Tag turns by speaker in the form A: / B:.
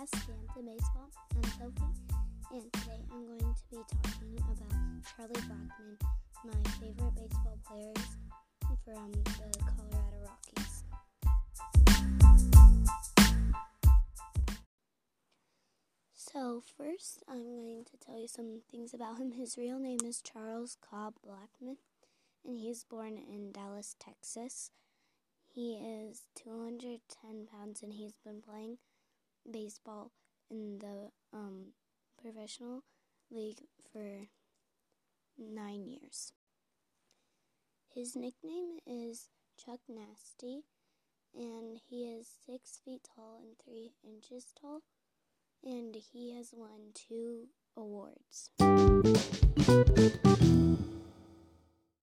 A: podcast, Samantha Baseball. I'm Sophie, and today I'm going to be talking about Charlie Blackmon, my favorite baseball players from the Colorado Rockies. So, first, I'm going to tell you some things about him. His real name is Charles Cobb Blackmon, and he's born in Dallas, Texas. He is 210 pounds and he's been playing baseball in the um, professional league for nine years. His nickname is Chuck Nasty, and he is six feet tall and three inches tall, and he has won two awards.